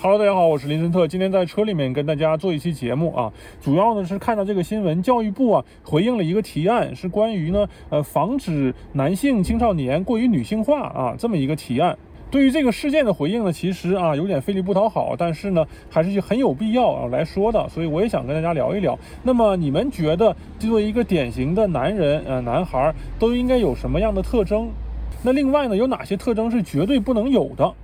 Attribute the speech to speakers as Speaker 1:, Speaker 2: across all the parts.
Speaker 1: Hello，大家好，我是林森特。今天在车里面跟大家做一期节目啊，主要呢是看到这个新闻，教育部啊回应了一个提案，是关于呢呃防止男性青少年过于女性化啊这么一个提案。对于这个事件的回应呢，其实啊有点费力不讨好，但是呢还是很有必要啊来说的，所以我也想跟大家聊一聊。那么你们觉得作为一个典型的男人呃男孩都应该有什么样的特征？那另外呢有哪些特征是绝对不能有的？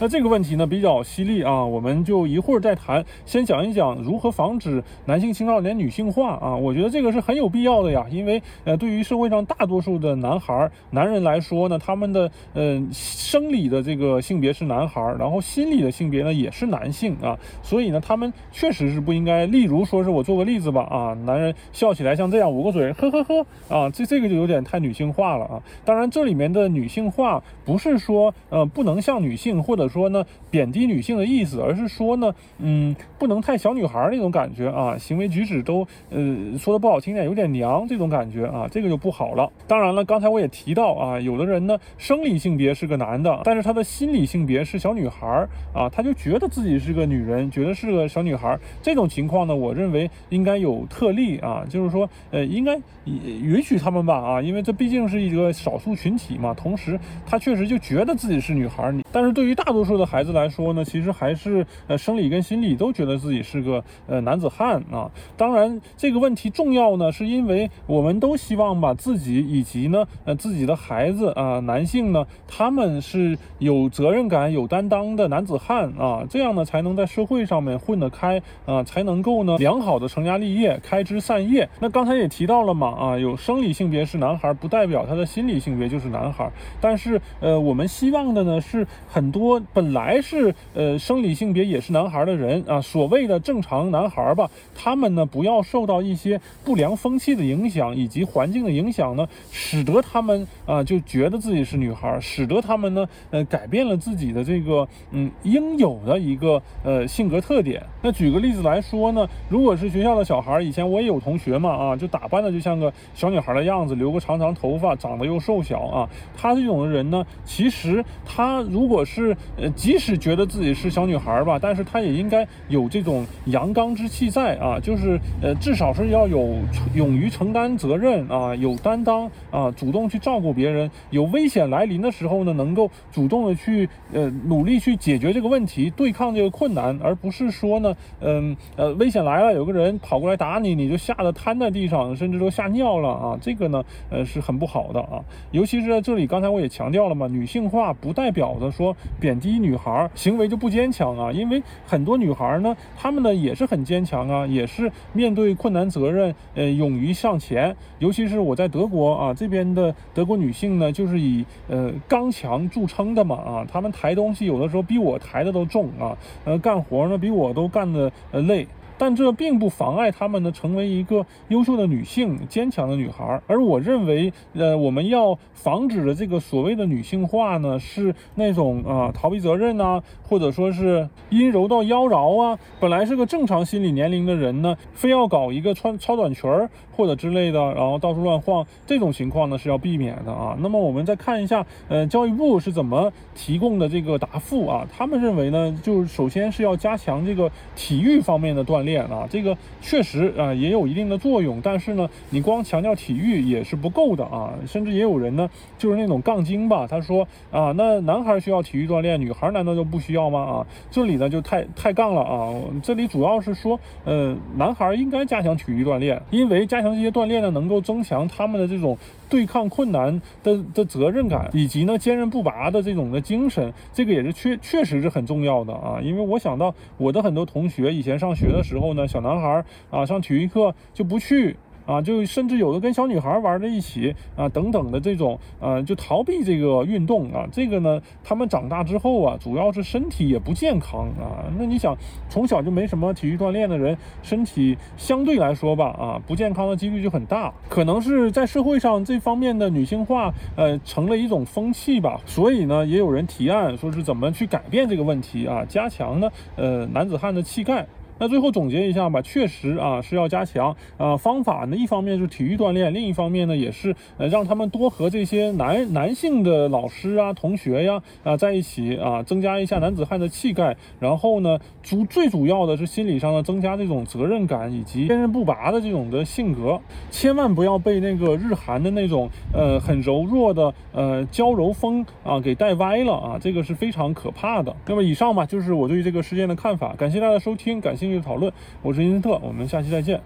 Speaker 1: 那这个问题呢比较犀利啊，我们就一会儿再谈。先讲一讲如何防止男性青少年女性化啊，我觉得这个是很有必要的呀。因为呃，对于社会上大多数的男孩、男人来说呢，他们的呃生理的这个性别是男孩，然后心理的性别呢也是男性啊，所以呢，他们确实是不应该。例如说是我做个例子吧啊，男人笑起来像这样捂个嘴，呵呵呵啊，这这个就有点太女性化了啊。当然，这里面的女性化不是说呃不能像女性或。或者说呢，贬低女性的意思，而是说呢，嗯，不能太小女孩那种感觉啊，行为举止都，呃，说的不好听点，有点娘这种感觉啊，这个就不好了。当然了，刚才我也提到啊，有的人呢，生理性别是个男的，但是他的心理性别是小女孩啊，他就觉得自己是个女人，觉得是个小女孩。这种情况呢，我认为应该有特例啊，就是说，呃，应该允许他们吧啊，因为这毕竟是一个少数群体嘛。同时，他确实就觉得自己是女孩，你，但是对于大多多数的孩子来说呢，其实还是呃生理跟心理都觉得自己是个呃男子汉啊。当然这个问题重要呢，是因为我们都希望把自己以及呢呃自己的孩子啊男性呢，他们是有责任感、有担当的男子汉啊，这样呢才能在社会上面混得开啊，才能够呢良好的成家立业、开枝散叶。那刚才也提到了嘛啊，有生理性别是男孩，不代表他的心理性别就是男孩。但是呃我们希望的呢是很多。本来是呃生理性别也是男孩的人啊，所谓的正常男孩吧，他们呢不要受到一些不良风气的影响以及环境的影响呢，使得他们啊就觉得自己是女孩，使得他们呢呃改变了自己的这个嗯应有的一个呃性格特点。那举个例子来说呢，如果是学校的小孩，以前我也有同学嘛啊，就打扮的就像个小女孩的样子，留个长长头发，长得又瘦小啊，他这种的人呢，其实他如果是呃，即使觉得自己是小女孩吧，但是她也应该有这种阳刚之气在啊，就是呃，至少是要有勇于承担责任啊，有担当啊，主动去照顾别人，有危险来临的时候呢，能够主动的去呃努力去解决这个问题，对抗这个困难，而不是说呢，嗯呃，危险来了，有个人跑过来打你，你就吓得瘫在地上，甚至都吓尿了啊，这个呢，呃，是很不好的啊，尤其是在这里，刚才我也强调了嘛，女性化不代表着说贬低。一女孩行为就不坚强啊，因为很多女孩呢，她们呢也是很坚强啊，也是面对困难责任，呃，勇于向前。尤其是我在德国啊，这边的德国女性呢，就是以呃刚强著称的嘛啊，她们抬东西有的时候比我抬的都重啊，呃，干活呢比我都干的呃累。但这并不妨碍她们呢成为一个优秀的女性、坚强的女孩。而我认为，呃，我们要防止的这个所谓的女性化呢，是那种啊逃避责任呐，或者说是阴柔到妖娆啊。本来是个正常心理年龄的人呢，非要搞一个穿超短裙儿或者之类的，然后到处乱晃，这种情况呢是要避免的啊。那么我们再看一下，呃，教育部是怎么提供的这个答复啊？他们认为呢，就首先是要加强这个体育方面的锻炼。练啊，这个确实啊也有一定的作用，但是呢，你光强调体育也是不够的啊，甚至也有人呢，就是那种杠精吧，他说啊，那男孩需要体育锻炼，女孩难道就不需要吗？啊，这里呢就太太杠了啊，这里主要是说，呃，男孩应该加强体育锻炼，因为加强这些锻炼呢，能够增强他们的这种。对抗困难的的责任感，以及呢坚韧不拔的这种的精神，这个也是确确实是很重要的啊。因为我想到我的很多同学以前上学的时候候呢，小男孩啊上体育课就不去。啊，就甚至有的跟小女孩玩在一起啊，等等的这种，呃，就逃避这个运动啊。这个呢，他们长大之后啊，主要是身体也不健康啊。那你想，从小就没什么体育锻炼的人，身体相对来说吧，啊，不健康的几率就很大。可能是在社会上这方面的女性化，呃，成了一种风气吧。所以呢，也有人提案说是怎么去改变这个问题啊，加强呢，呃，男子汉的气概。那最后总结一下吧，确实啊是要加强啊方法呢，一方面是体育锻炼，另一方面呢也是呃让他们多和这些男男性的老师啊、同学呀啊在一起啊，增加一下男子汉的气概。然后呢，主最主要的是心理上呢增加这种责任感以及坚韧不拔的这种的性格，千万不要被那个日韩的那种呃很柔弱的呃娇柔风啊给带歪了啊，这个是非常可怕的。那么以上吧就是我对这个事件的看法，感谢大家收听，感谢趣讨论，我是因特，我们下期再见。